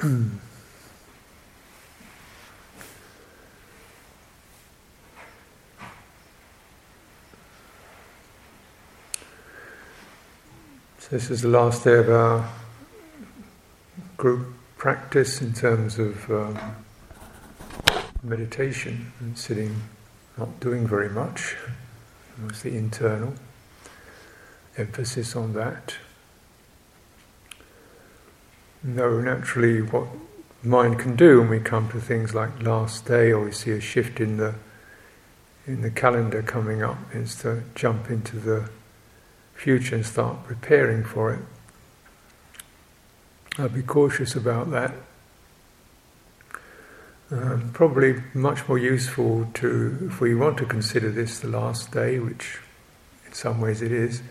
So this is the last day of our group practice in terms of um, meditation and sitting, not doing very much. was the internal emphasis on that. No, naturally, what mind can do when we come to things like last day, or we see a shift in the in the calendar coming up, is to jump into the future and start preparing for it. I'd be cautious about that. Um, probably much more useful to, if we want to consider this the last day, which in some ways it is,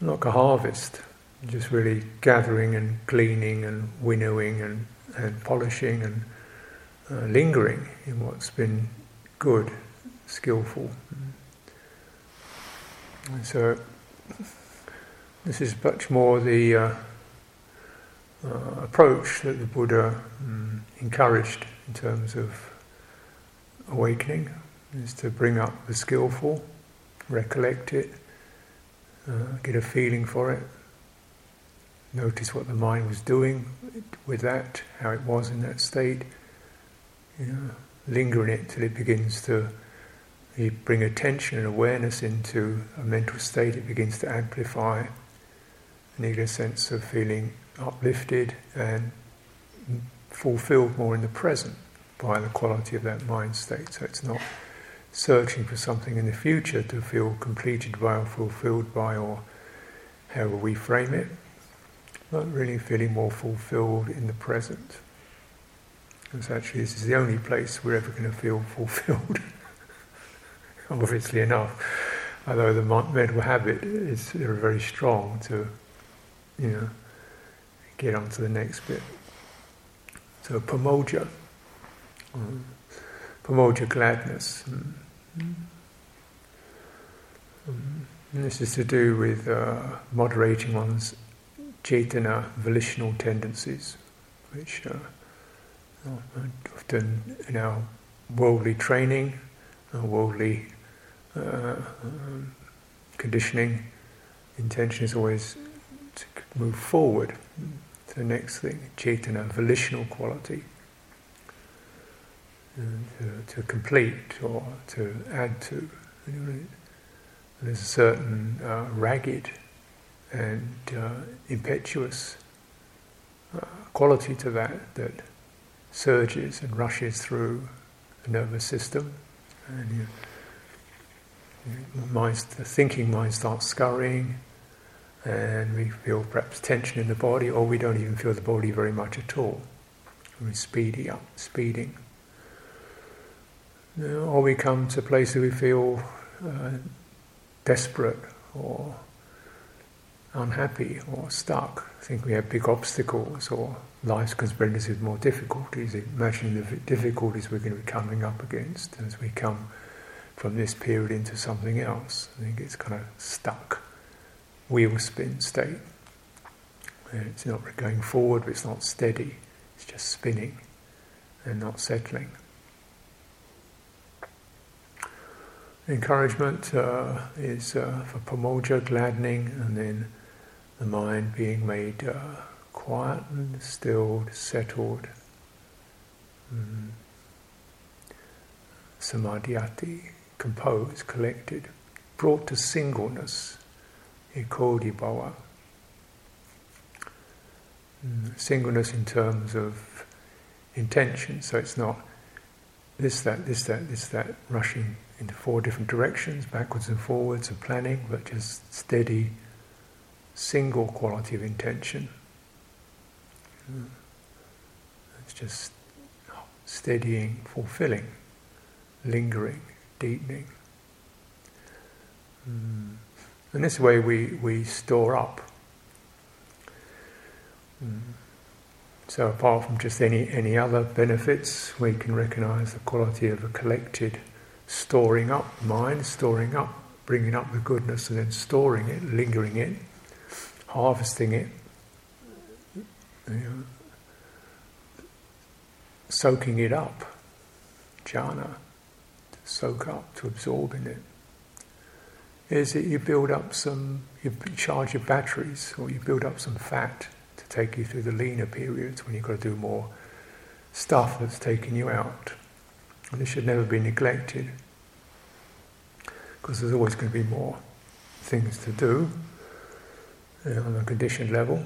like a harvest, just really gathering and cleaning and winnowing and, and polishing and uh, lingering in what's been good, skillful. And so this is much more the uh, uh, approach that the Buddha um, encouraged in terms of awakening, is to bring up the skillful, recollect it, uh, get a feeling for it, notice what the mind was doing with that, how it was in that state, you know, linger in it till it begins to you bring attention and awareness into a mental state, it begins to amplify. And you get a sense of feeling uplifted and fulfilled more in the present by the quality of that mind state. So it's not searching for something in the future to feel completed by or fulfilled by, or however we frame it, but really feeling more fulfilled in the present. Because actually, this is the only place we're ever going to feel fulfilled. obviously enough. Although the mental habit is very strong to, you know, get on to the next bit. So pamojja, um, pamojja gladness. Mm. Um, this is to do with uh, moderating one's cetana, volitional tendencies, which uh, often in our worldly training, our worldly uh, um, conditioning, intention is always to move forward. To the next thing, cetana, volitional quality, to, to, complete or to add to. There's a certain uh, ragged and uh, impetuous uh, quality to that that surges and rushes through the nervous system. And mind, the thinking mind starts scurrying, and we feel perhaps tension in the body, or we don't even feel the body very much at all. We're speeding up, speeding. Or we come to a place where we feel uh, desperate or unhappy or stuck, think we have big obstacles or life's conspiracies more difficulties, imagining the difficulties we're going to be coming up against as we come from this period into something else. I think it's kind of stuck, wheel spin state. It's not going forward, but it's not steady. It's just spinning and not settling. Encouragement uh, is uh, for pamojja, gladdening, and then the mind being made uh, quiet and stilled, settled. Mm. Samadhyati composed, collected, brought to singleness, ekodi bhava. Mm, singleness in terms of intention, so it's not this, that, this, that, this, that, rushing into four different directions, backwards and forwards, of planning, but just steady, single quality of intention. It's just steadying, fulfilling, lingering deepening. Mm. And this way we, we store up. Mm. So apart from just any, any other benefits, we can recognize the quality of a collected storing up mind, storing up, bringing up the goodness and then storing it, lingering it, harvesting it, you know, soaking it up, jhana, to soak up, to absorb in it, is that you build up some, you charge your batteries, or you build up some fat to take you through the leaner periods when you've got to do more stuff that's taking you out. And this should never be neglected, because there's always going to be more things to do on a conditioned level.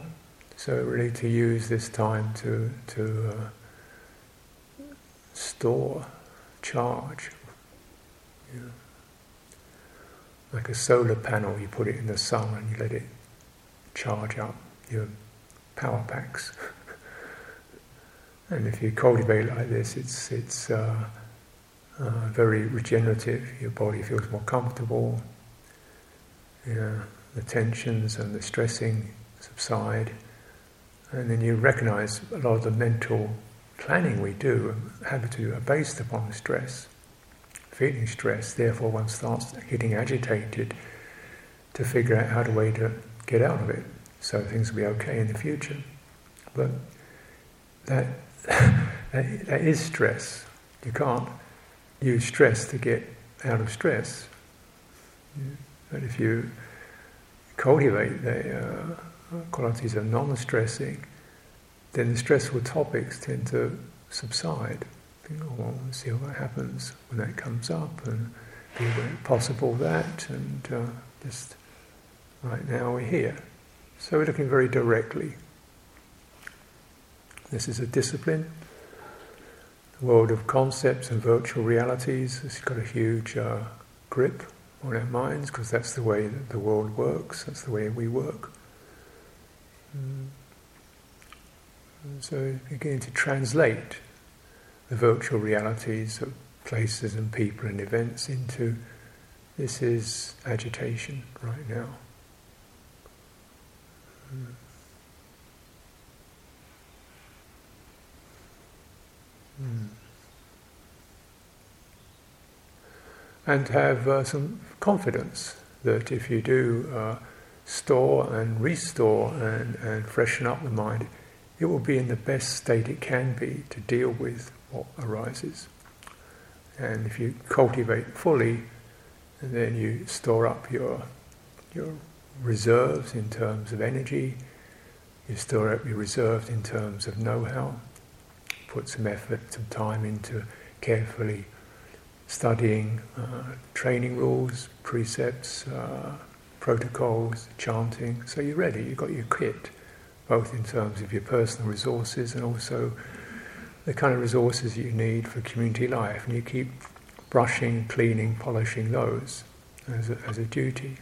So really to use this time to to uh, store, charge, you know, like a solar panel. You put it in the sun and you let it charge up your power packs. and if you cultivate like this, it's it's uh, uh, very regenerative. Your body feels more comfortable. Know, the tensions and the stressing subside. And then you recognize a lot of the mental planning we do, do, are based upon stress. Feeling stress, therefore one starts getting agitated to figure out how to way to get out of it so things will be okay in the future. But that, that, that is stress. You can't use stress to get out of stress. But if you cultivate the uh, qualities of non-stressing, then the stressful topics tend to subside. Think, oh, well, we'll see what happens when that comes up, and be possible that, and uh, just right now we're here. So we're looking very directly. This is a discipline. The world of concepts and virtual realities has got a huge uh, grip on our minds because that's the way that the world works, that's the way we work. Mm. So beginning to translate the virtual realities of places and people and events into this is agitation right now. Mm. Mm. And have uh, some confidence that if you do uh, store and restore and, and freshen up the mind, it will be in the best state it can be to deal with what arises. And if you cultivate fully, then you store up your your reserves in terms of energy, you store up your reserves in terms of know-how, put some effort, some time into carefully studying uh, training rules, precepts, uh, protocols, chanting. So you're ready, you've got your kit, both in terms of your personal resources and also the kind of resources you need for community life. And you keep brushing, cleaning, polishing those as a, as a duty.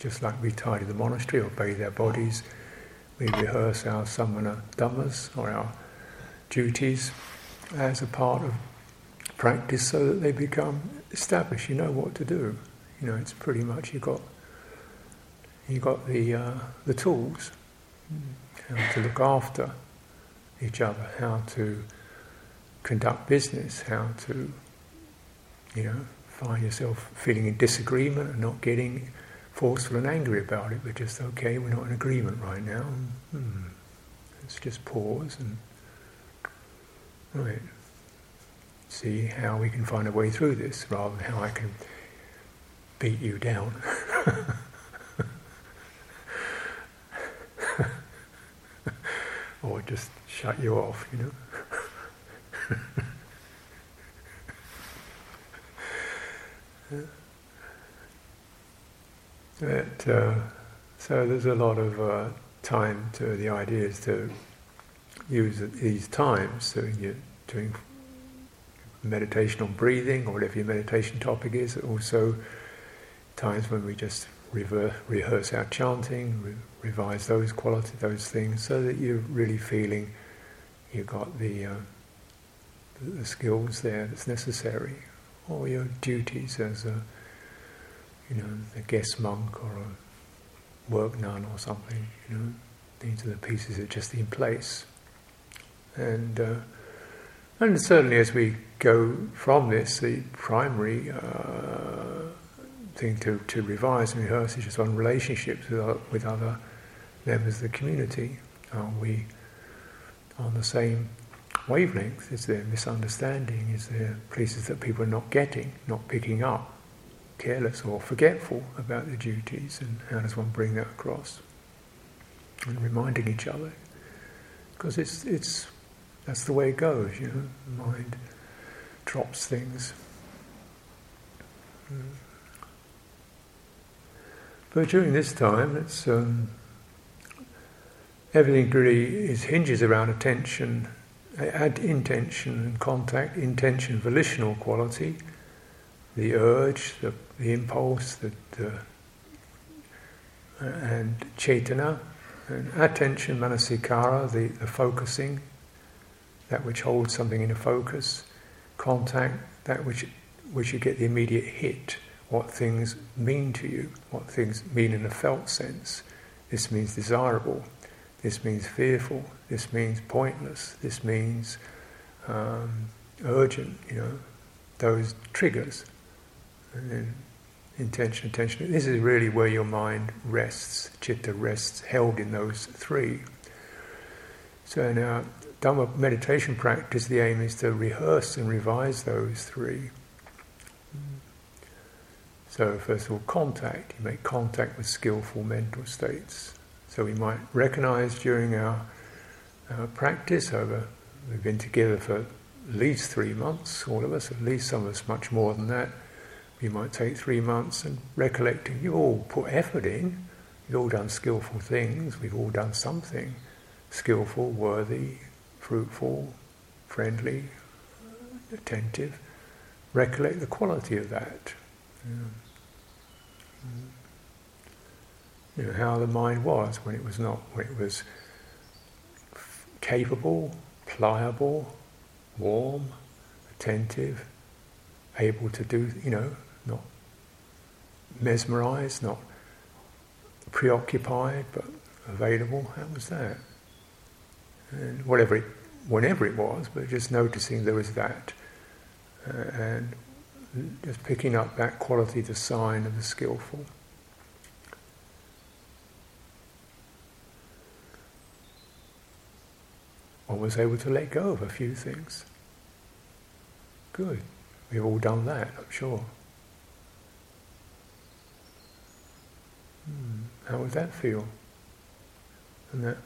Just like we tidy the monastery or bathe our bodies, we rehearse our samana dhammas or our duties as a part of practice so that they become established. You know what to do. You know, it's pretty much you got you got the uh, the tools how to look after each other, how to conduct business, how to you know find yourself feeling in disagreement and not getting forceful and angry about it, but just okay, we're not in agreement right now. Hmm. Let's just pause and right see how we can find a way through this rather than how I can beat you down. or just shut you off, you know. But, uh, so there's a lot of uh, time to the idea is to use these times so you're doing meditation on breathing or whatever your meditation topic is. Also, times when we just rehearse our chanting, re- revise those qualities, those things, so that you're really feeling you've got the, uh, the skills there that's necessary, or your duties as a you know a guest monk or a work nun or something. You know, these are the pieces that are just in place, and. Uh, and certainly, as we go from this, the primary uh, thing to, to revise and rehearse is just on relationships with, with other members of the community. Are we on the same wavelength? Is there misunderstanding? Is there places that people are not getting, not picking up, careless or forgetful about their duties? And how does one bring that across? And reminding each other, because it's it's that's the way it goes. You know, mind drops things. Mm. But during this time, it's um, everything really is hinges around attention, add intention and contact, intention, volitional quality, the urge, the, the impulse, the, the and cetana, and attention, manasikara, the, the focusing, that which holds something in a focus, contact, that which which you get the immediate hit, what things mean to you, what things mean in a felt sense. This means desirable. This means fearful. This means pointless. This means um, urgent. You know, those triggers. And then intention, attention. This is really where your mind rests. Citta rests, held in those three. So in Dhamma meditation practice, the aim is to rehearse and revise those three. So first of all, contact. You make contact with skillful mental states. So we might recognize during our, our practice over, we've been together for at least three months, all of us, at least some of us much more than that. We might take three months and recollecting, you all put effort in, you've all done skillful things, we've all done something skillful, worthy, fruitful, friendly, attentive. Recollect the quality of that. Yeah mm. you know, how the mind was when it was not, when it was capable, pliable, warm, attentive, able to do, you know, not mesmerized, not preoccupied, but available. How was that? And whatever it, whenever it was, but just noticing there was that, uh, and just picking up that quality, the sign of the skillful. One was able to let go of a few things. Good. We've all done that, I'm sure. Hmm. How would that feel? And that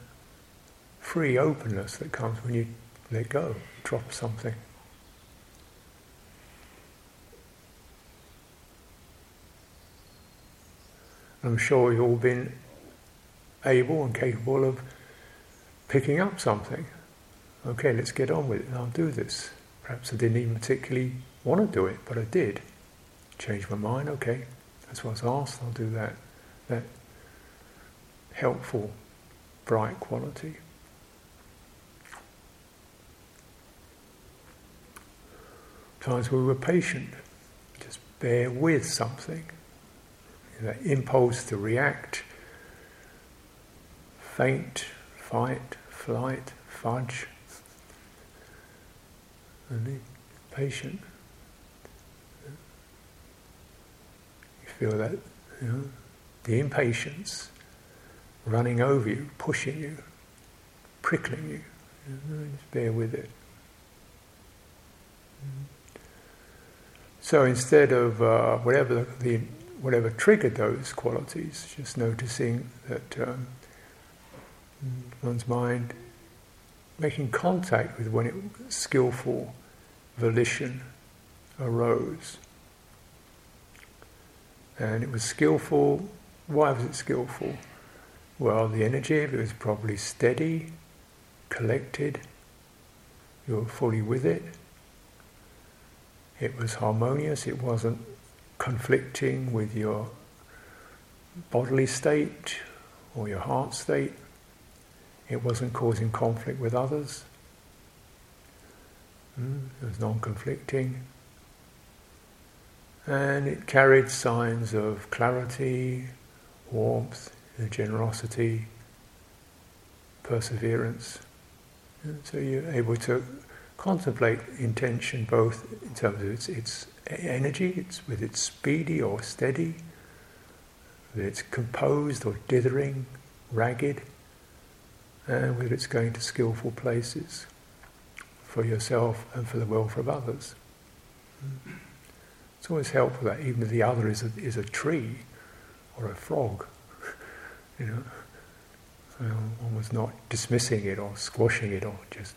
free openness that comes when you let go, drop something. I'm sure you've all been able and capable of picking up something okay, let's get on with it, I'll do this. Perhaps I didn't even particularly want to do it, but I did. Change my mind, okay, that's what I was asked, I'll do that. That helpful, bright quality. Times we were patient, just bear with something. That impulse to react, faint, fight, flight, fudge, and be patient. You feel that, you know, the impatience running over you, pushing you, prickling you. you know, just bear with it. So instead of uh, whatever the whatever triggered those qualities, just noticing that um, one's mind making contact with when it skillful volition arose. And it was skillful. Why was it skillful? Well, the energy of it was probably steady, collected, you were fully with it. It was harmonious, it wasn't conflicting with your bodily state or your heart state. It wasn't causing conflict with others. Mm, it was non conflicting. And it carried signs of clarity, warmth, generosity, perseverance. And so you're able to contemplate intention both in terms of its, its energy, it's with its speedy or steady, whether it's composed or dithering, ragged, and whether it's going to skillful places for yourself and for the welfare of others. It's always helpful that even if the other is a, is a tree or a frog, you know, uh, one was not dismissing it or squashing it or just.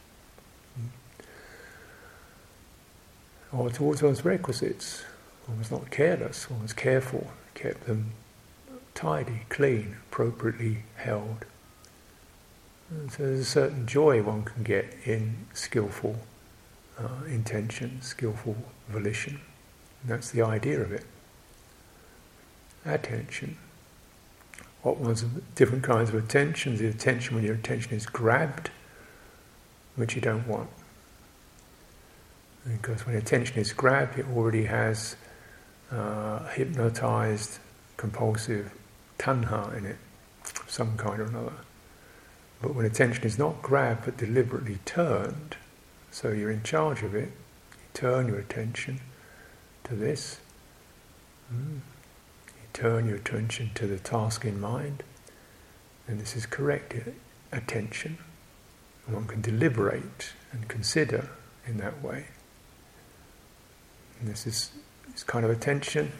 Or towards one's requisites, one was not careless, one was careful, kept them tidy, clean, appropriately held. And so there's a certain joy one can get in skillful uh, intention, skillful volition. And that's the idea of it. Attention. What one's different kinds of attention? The attention when your attention is grabbed, which you don't want. Because when attention is grabbed, it already has uh, hypnotized, compulsive tanha in it, of some kind or another. But when attention is not grabbed but deliberately turned, so you're in charge of it, you turn your attention to this, mm. you turn your attention to the task in mind, and this is correct attention. One can deliberate and consider in that way. This is this kind of attention,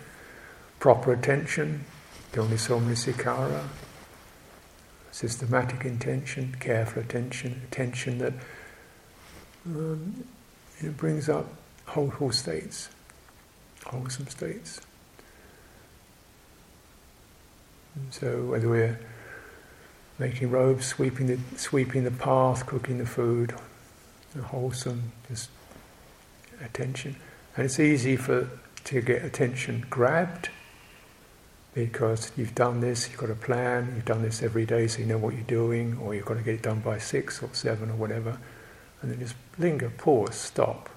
proper attention, Yoniso systematic intention, careful attention, attention that um, it brings up whole states, wholesome states. And so whether we're making robes, sweeping the sweeping the path, cooking the food, wholesome, just attention, and it's easy for to get attention grabbed because you've done this, you've got a plan, you've done this every day, so you know what you're doing, or you've got to get it done by six or seven or whatever, and then just linger, pause, stop,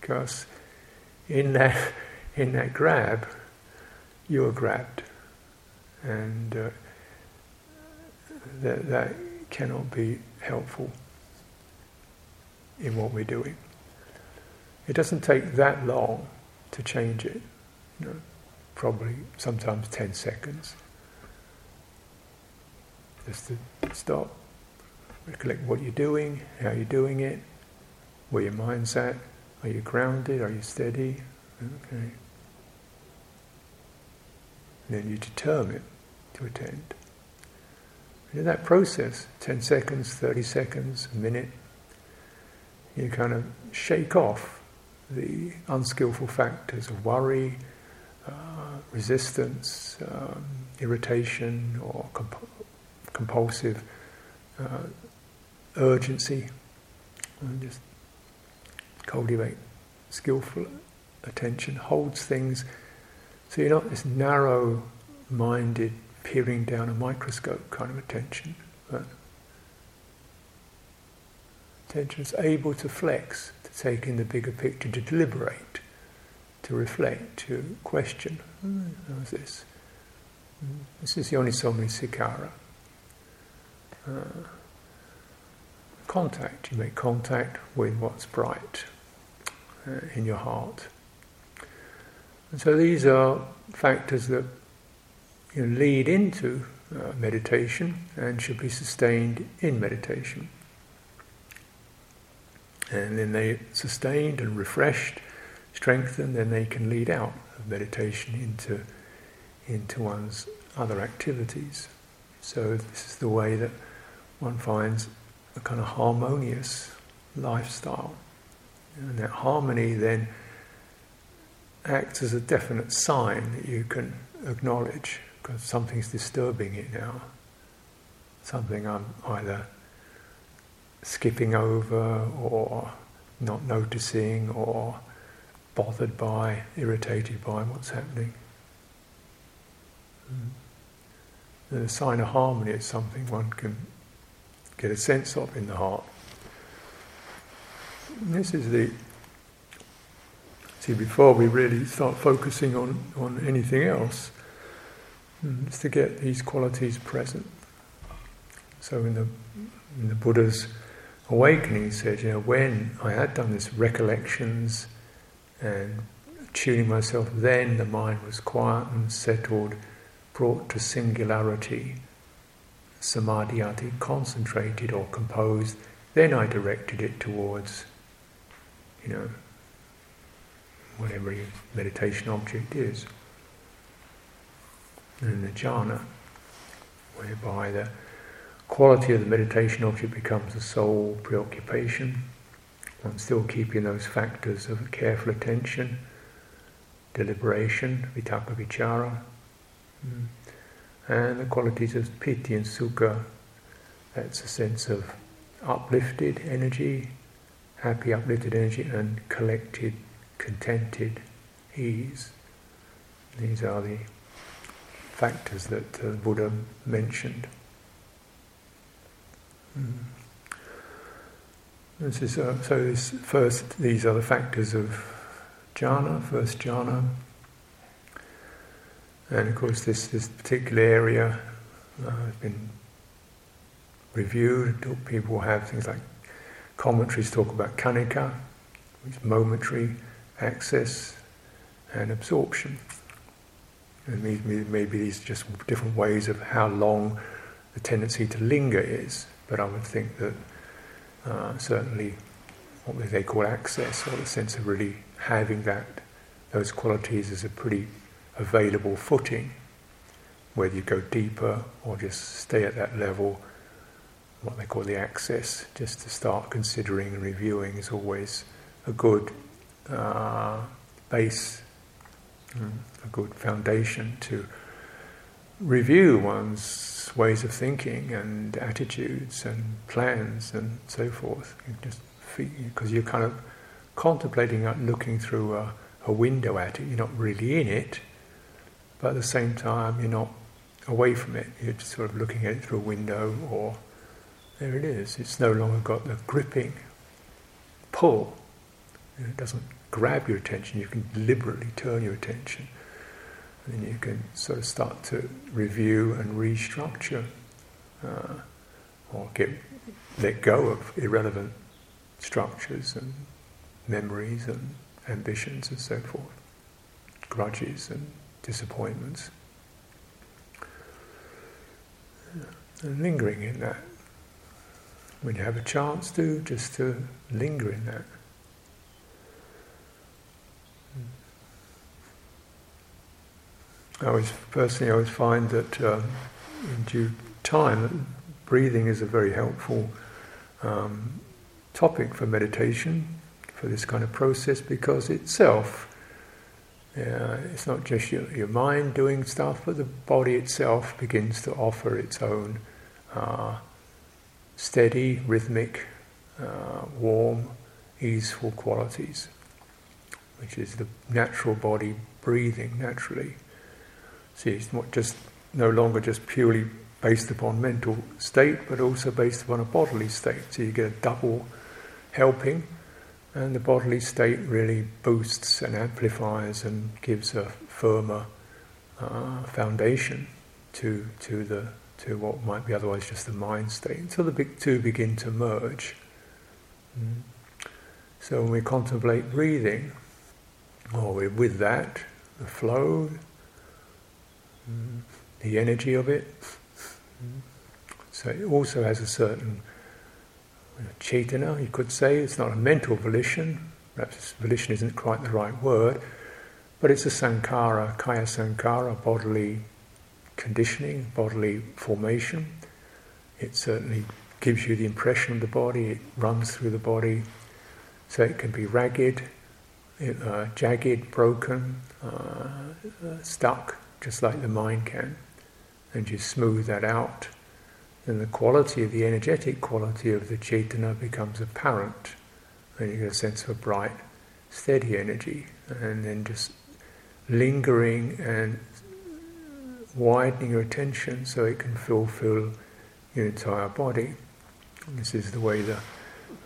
because in that in that grab, you are grabbed, and uh, that that cannot be helpful in what we're doing. It doesn't take that long to change it. You know probably sometimes 10 seconds. Just to stop, recollect what you're doing, how you're doing it, where your mind's at. Are you grounded? Are you steady? Okay. And then you determine to attend. And in that process, 10 seconds, 30 seconds, a minute, you kind of shake off the unskillful factors of worry, uh, resistance, um, irritation, or comp- compulsive uh, urgency. And just cultivate skillful attention, holds things so you're not this narrow minded, peering down a microscope kind of attention, but attention is able to flex, to take in the bigger picture, to deliberate to reflect, to question. Hmm, how's this? Hmm, this is Yoniso Manasikara. Uh, contact, you make contact with what's bright uh, in your heart. And so these are factors that you know, lead into uh, meditation and should be sustained in meditation. And then they sustained and refreshed strengthen, then they can lead out of meditation into, into one's other activities. So, this is the way that one finds a kind of harmonious lifestyle. And that harmony then acts as a definite sign that you can acknowledge because something's disturbing it now. Something I'm either skipping over or not noticing or bothered by, irritated by what's happening. Mm. The sign of harmony is something one can get a sense of in the heart. And this is the see before we really start focusing on, on anything else, mm, is to get these qualities present. So in the in the Buddha's awakening, know, when I had done this recollections and tuning myself, then the mind was quiet and settled, brought to singularity, samadhyati, concentrated or composed Then I directed it towards, you know, whatever your meditation object is. And the jhana, whereby the quality of the meditation object becomes the sole preoccupation. I'm still keeping those factors of careful attention, deliberation, vitakka vichara, mm. and the qualities of piti and sukha. That's a sense of uplifted energy, happy uplifted energy, and collected, contented ease. These are the factors that the Buddha mentioned. Mm. This is, uh, so this first, these are the factors of jhana, first jhana. And of course, this, this particular area uh, has been reviewed. People have things like commentaries talk about khanika, which is momentary access and absorption. And maybe, maybe these are just different ways of how long the tendency to linger is. But I would think that uh, certainly what they call access, or the sense of really having that those qualities is a pretty available footing, whether you go deeper or just stay at that level, what they call the access, just to start considering and reviewing is always a good uh, base, mm, a good foundation to review one's ways of thinking and attitudes and plans and so forth. You just because you're kind of contemplating it, looking through a, a window at it. You're not really in it, but at the same time, you're not away from it. You're just sort of looking at it through a window, or there it is. It's no longer got the gripping pull. It doesn't grab your attention. You can deliberately turn your attention then you can sort of start to review and restructure uh, or get let go of irrelevant structures and memories and ambitions and so forth, grudges and disappointments. And lingering in that. When you have a chance to, just to linger in that. I always personally I always find that um, in due time, breathing is a very helpful um, topic for meditation for this kind of process because itself. Uh, it's not just your, your mind doing stuff, but the body itself begins to offer its own uh, steady, rhythmic, uh, warm, easeful qualities, which is the natural body breathing naturally. See, it's not just no longer just purely based upon mental state, but also based upon a bodily state. So you get a double helping, and the bodily state really boosts and amplifies and gives a firmer uh, foundation to to the to what might be otherwise just the mind state until the big two begin to merge. Mm. So when we contemplate breathing, or we're with that, the flow, the energy of it. So it also has a certain cetana, you could say. It's not a mental volition, perhaps volition isn't quite the right word, but it's a sankhara, kaya sankhara, bodily conditioning, bodily formation. It certainly gives you the impression of the body, it runs through the body, so it can be ragged, uh, jagged, broken, uh, stuck, just like the mind can, and you smooth that out, then the quality of the energetic quality of the cetana becomes apparent, and you get a sense of a bright, steady energy, and then just lingering and widening your attention so it can fulfill your entire body. And this is the way the,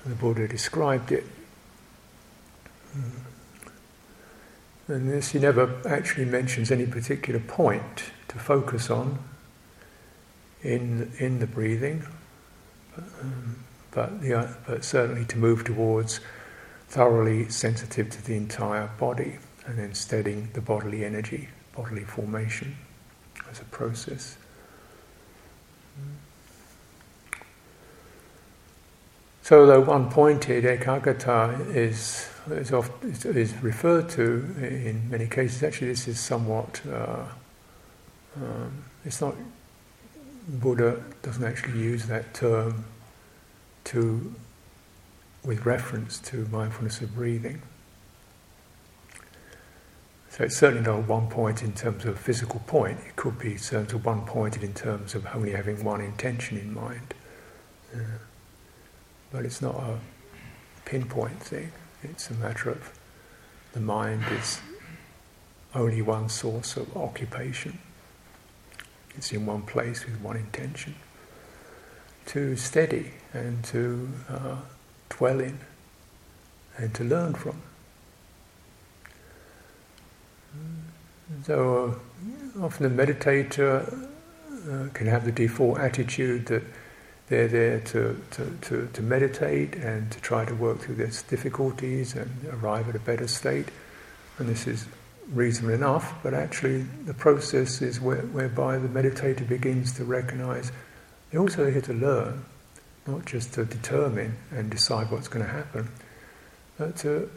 the Buddha described it. Mm. And this, he never actually mentions any particular point to focus on in in the breathing, but, um, but, yeah, but certainly to move towards thoroughly sensitive to the entire body, and then steadying the bodily energy, bodily formation as a process. So, although one-pointed ekagata is is, often, is referred to in many cases, actually this is somewhat. Uh, um, it's not. Buddha doesn't actually use that term to with reference to mindfulness of breathing. So it's certainly not one point in terms of physical point. It could be in terms of one pointed in terms of only having one intention in mind. Uh, but it's not a pinpoint thing. It's a matter of the mind is only one source of occupation. It's in one place with one intention. To steady and to uh, dwell in and to learn from. So uh, often the meditator uh, can have the default attitude that they're there to, to, to, to, meditate and to try to work through their difficulties and arrive at a better state. And this is reasonable enough, but actually the process is where, whereby the meditator begins to recognize they're also here to learn, not just to determine and decide what's going to happen, but to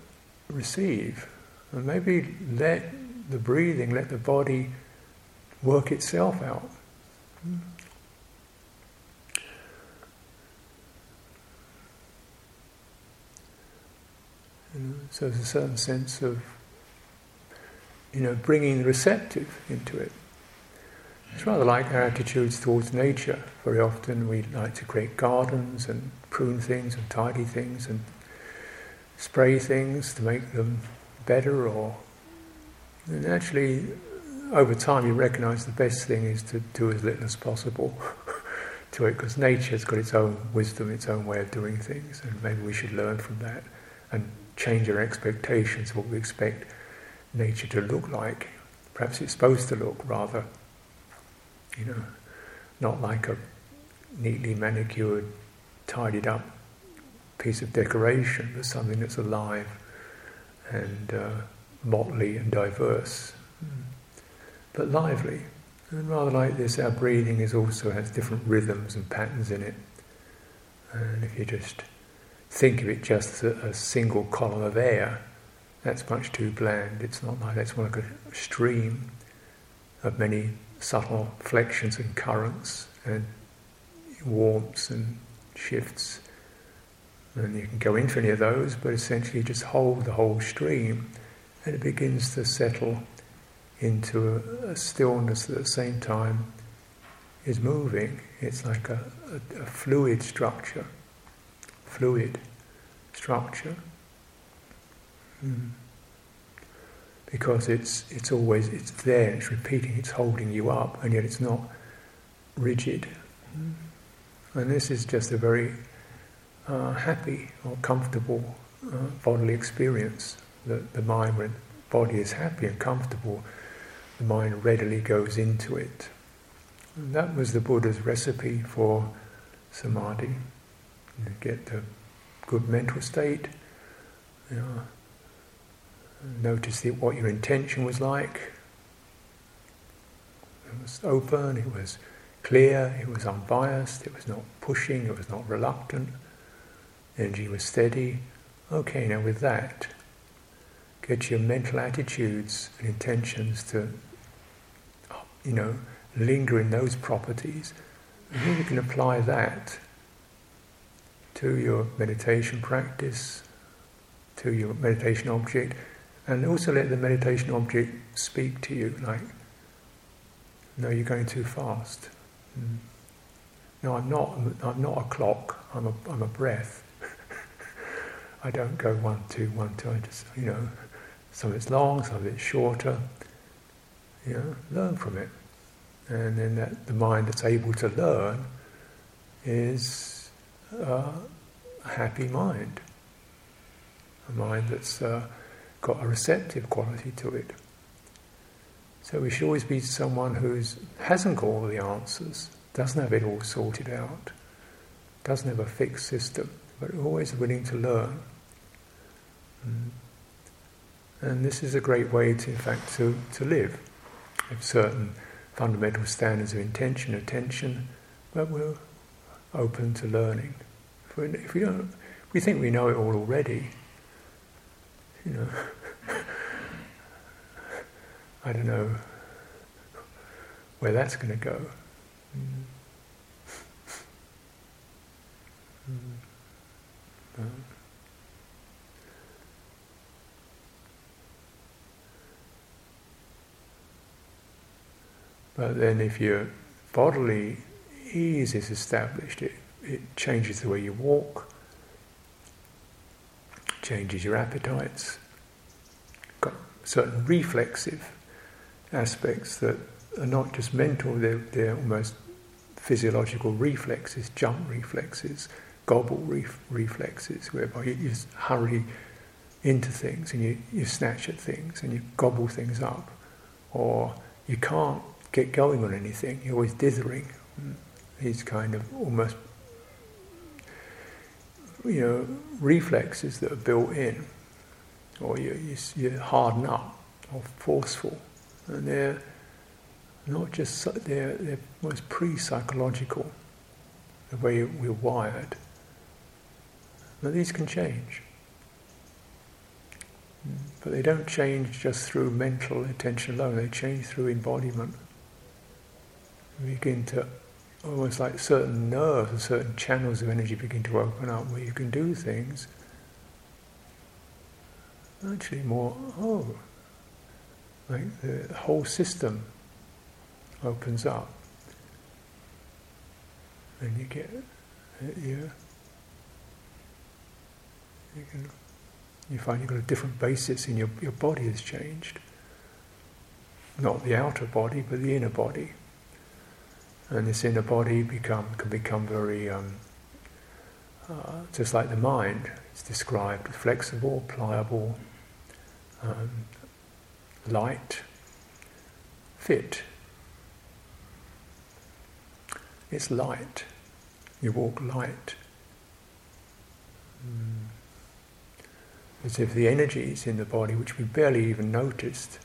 receive and maybe let the breathing, let the body work itself out. So there's a certain sense of, you know, bringing the receptive into it. It's rather like our attitudes towards nature. Very often we like to create gardens and prune things and tidy things and spray things to make them better or and actually, over time, you recognize the best thing is to do as little as possible to it, because nature's got its own wisdom, its own way of doing things, and maybe we should learn from that and change our expectations of what we expect nature to look like. Perhaps it's supposed to look rather, you know, not like a neatly manicured, tidied up piece of decoration, but something that's alive and. Uh, motley and diverse, but lively. And rather like this, our breathing is also has different rhythms and patterns in it. And if you just think of it just as a, a single column of air, that's much too bland. It's not like that. It's more like a stream of many subtle flexions and currents and warmths and shifts. And you can go into any of those, but essentially just hold the whole stream and it begins to settle into a, a stillness at the same time is moving. It's like a, a, a fluid structure, fluid structure. Mm. Because it's it's always it's there, it's repeating, it's holding you up, and yet it's not rigid. Mm. And this is just a very uh, happy or comfortable uh, bodily experience the, the mind, when body is happy and comfortable, the mind readily goes into it. And that was the Buddha's recipe for samadhi. You get the good mental state, you know, notice the, what your intention was like. It was open, it was clear, it was unbiased, it was not pushing, it was not reluctant, energy was steady. Okay, now with that, get your mental attitudes and intentions to, you know, linger in those properties. And then you can apply that to your meditation practice, to your meditation object, and also let the meditation object speak to you like, no, you're going too fast. Mm. No, I'm not. I'm not a clock. I'm a. I'm a breath. I don't go one, two, one, two. I just, you know, some of it's long, some of it's shorter. You know, learn from it. And then that the mind that's able to learn is uh, a happy mind. A mind that's uh, got a receptive quality to it. So we should always be someone who hasn't got all the answers, doesn't have it all sorted out, doesn't have a fixed system, but always willing to learn. Mm. And this is a great way to, in fact, to, to live. Have certain fundamental standards of intention, attention, but we're open to learning. If we, if we don't, we think we know it all already, you know, I don't know where that's going to go. But then, if your bodily ease is established, it, it changes the way you walk, changes your appetites, got certain reflexive aspects that are not just mental, they're, they're almost physiological reflexes, jump reflexes, gobble ref- reflexes, whereby you hurry into things and you, you snatch at things and you gobble things up, or you can't get going on anything, you're always dithering. These kind of almost, you know, reflexes that are built in, or you, you, you harden up, or forceful, and they're not just they're, they're almost pre-psychological, the way we're wired. Now these can change. But they don't change just through mental attention alone, they change through embodiment. We begin to, almost like certain nerves and certain channels of energy begin to open up where you can do things. Actually, more, oh, like the whole system opens up. And you get, you, you, can, you find you've got a different basis in your, your body has changed. Not the outer body, but the inner body. And this inner body become, can become very, um, uh, just like the mind, it's described, flexible, pliable, um, light, fit. It's light. You walk light. Mm. As if the energies in the body, which we barely even noticed,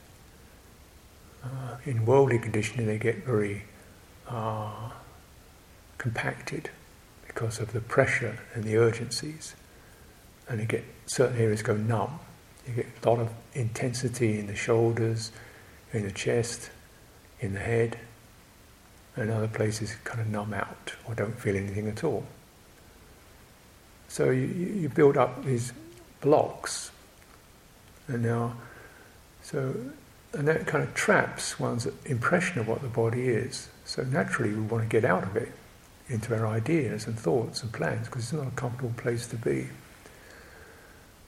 uh, in worldly conditioning, they get very uh, compacted because of the pressure and the urgencies, and you get certain areas go numb. You get a lot of intensity in the shoulders, in the chest, in the head, and other places kind of numb out or don't feel anything at all. So you, you build up these blocks, and now, so, and that kind of traps one's impression of what the body is. So naturally, we want to get out of it into our ideas and thoughts and plans because it's not a comfortable place to be.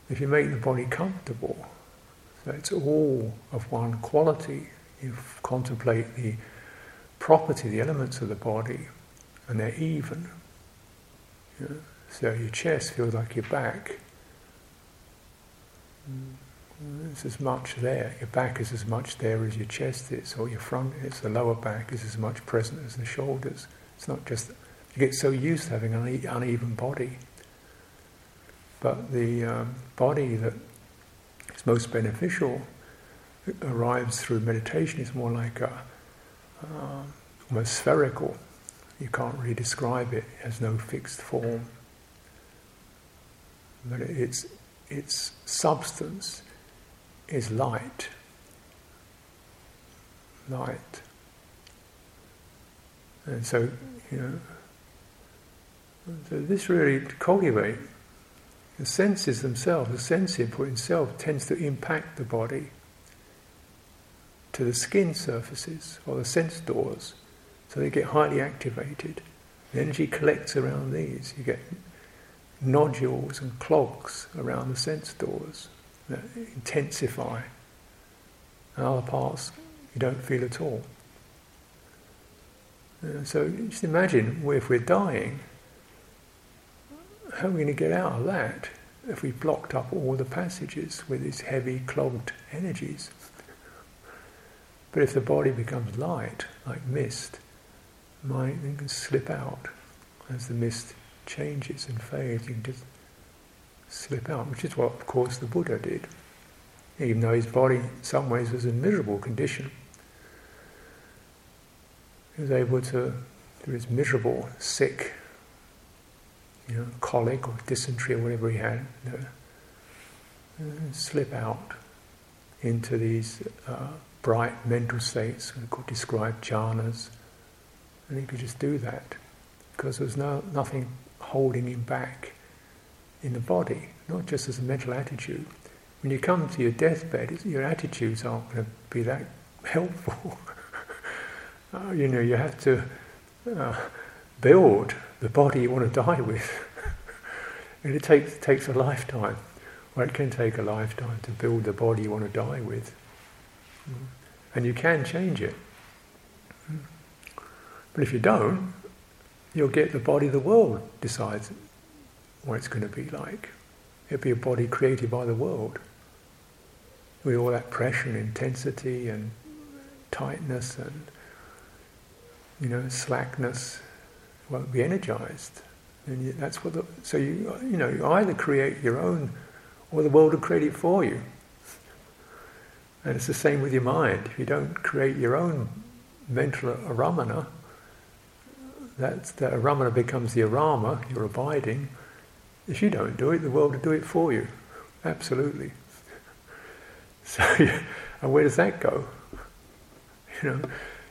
If you make the body comfortable, so it's all of one quality, you contemplate the property, the elements of the body, and they're even. You know? So your chest feels like your back. Mm. There's as much there. Your back is as much there as your chest is, or your front is. The lower back is as much present as the shoulders. It's not just you get so used to having an uneven body. But the um, body that is most beneficial arrives through meditation is more like a um, almost spherical. You can't really describe it. It has no fixed form. But its, its substance is light. Light. And so, you know, so this really to cultivate the senses themselves, the sense input itself tends to impact the body to the skin surfaces or the sense doors, so they get highly activated. The energy collects around these. You get nodules and clogs around the sense doors that intensify. And other parts you don't feel at all. Uh, so just imagine if we're dying, how are we going to get out of that if we blocked up all the passages with these heavy clogged energies? But if the body becomes light, like mist, mind then can slip out as the mist changes and fades. You can just slip out, which is what, of course, the Buddha did. Even though his body, in some ways, was in miserable condition, he was able to, through his miserable, sick you know, colic or dysentery or whatever he had, you know, uh, slip out into these uh, bright mental states, described jhanas, and he could just do that because there's no nothing holding him back in the body, not just as a mental attitude. When you come to your deathbed, your attitudes aren't going to be that helpful. uh, you know, you have to uh, build the body you want to die with. and it takes, takes a lifetime. Well, it can take a lifetime to build the body you want to die with. And you can change it. But if you don't, you'll get the body the world decides what it's going to be like. It'll be a body created by the world. With all that pressure and intensity and tightness and you know slackness won't be energized. And that's what the, so you you know you either create your own or the world will create it for you. And it's the same with your mind. If you don't create your own mental aramana, that's the aramana becomes the arama, you're abiding. If you don't do it, the world will do it for you. Absolutely. So, and where does that go? You know,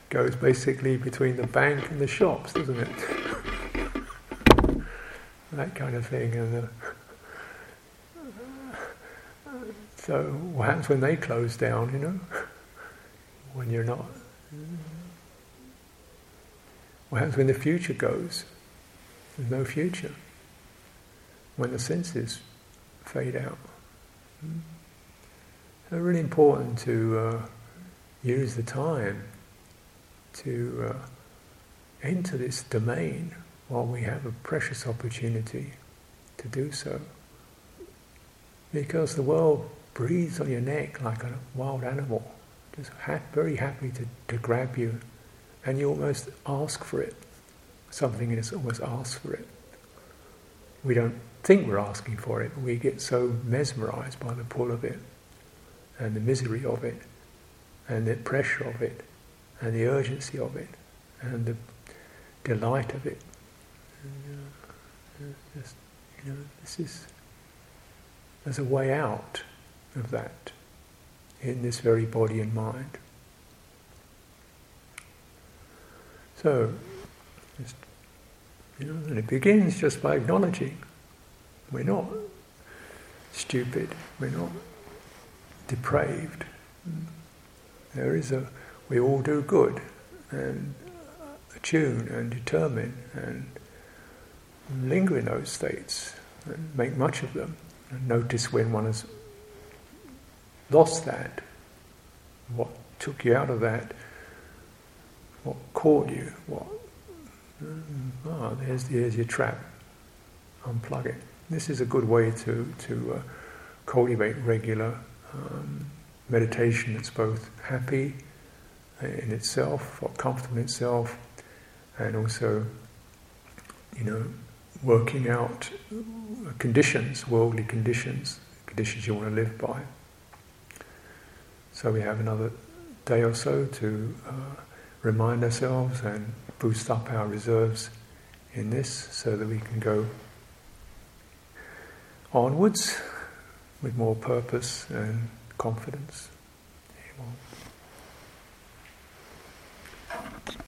goes basically between the bank and the shops, doesn't it? that kind of thing. And the, uh, so, what happens when they close down? You know, when you're not. What happens when the future goes? There's no future. When the senses fade out. So really important to uh, use the time to uh, enter this domain while we have a precious opportunity to do so. Because the world breathes on your neck like a wild animal, just ha- very happy to, to grab you and you almost ask for it. Something in us almost asks for it. We don't think we're asking for it, but we get so mesmerized by the pull of it, and the misery of it, and the pressure of it, and the urgency of it, and the delight of it. And, uh, just, you know, this is there's a way out of that in this very body and mind. So, just, you know, and it begins just by acknowledging we're not stupid, we're not depraved. There is a, we all do good and attune and determine and linger in those states and make much of them and notice when one has lost that, what took you out of that, what caught you, what, ah, there's, there's your trap, unplug it. This is a good way to, to uh, cultivate regular um, meditation that's both happy in itself, or comfortable in itself, and also, you know, working out conditions, worldly conditions, conditions you want to live by. So we have another day or so to uh, remind ourselves and boost up our reserves in this so that we can go onwards with more purpose and confidence.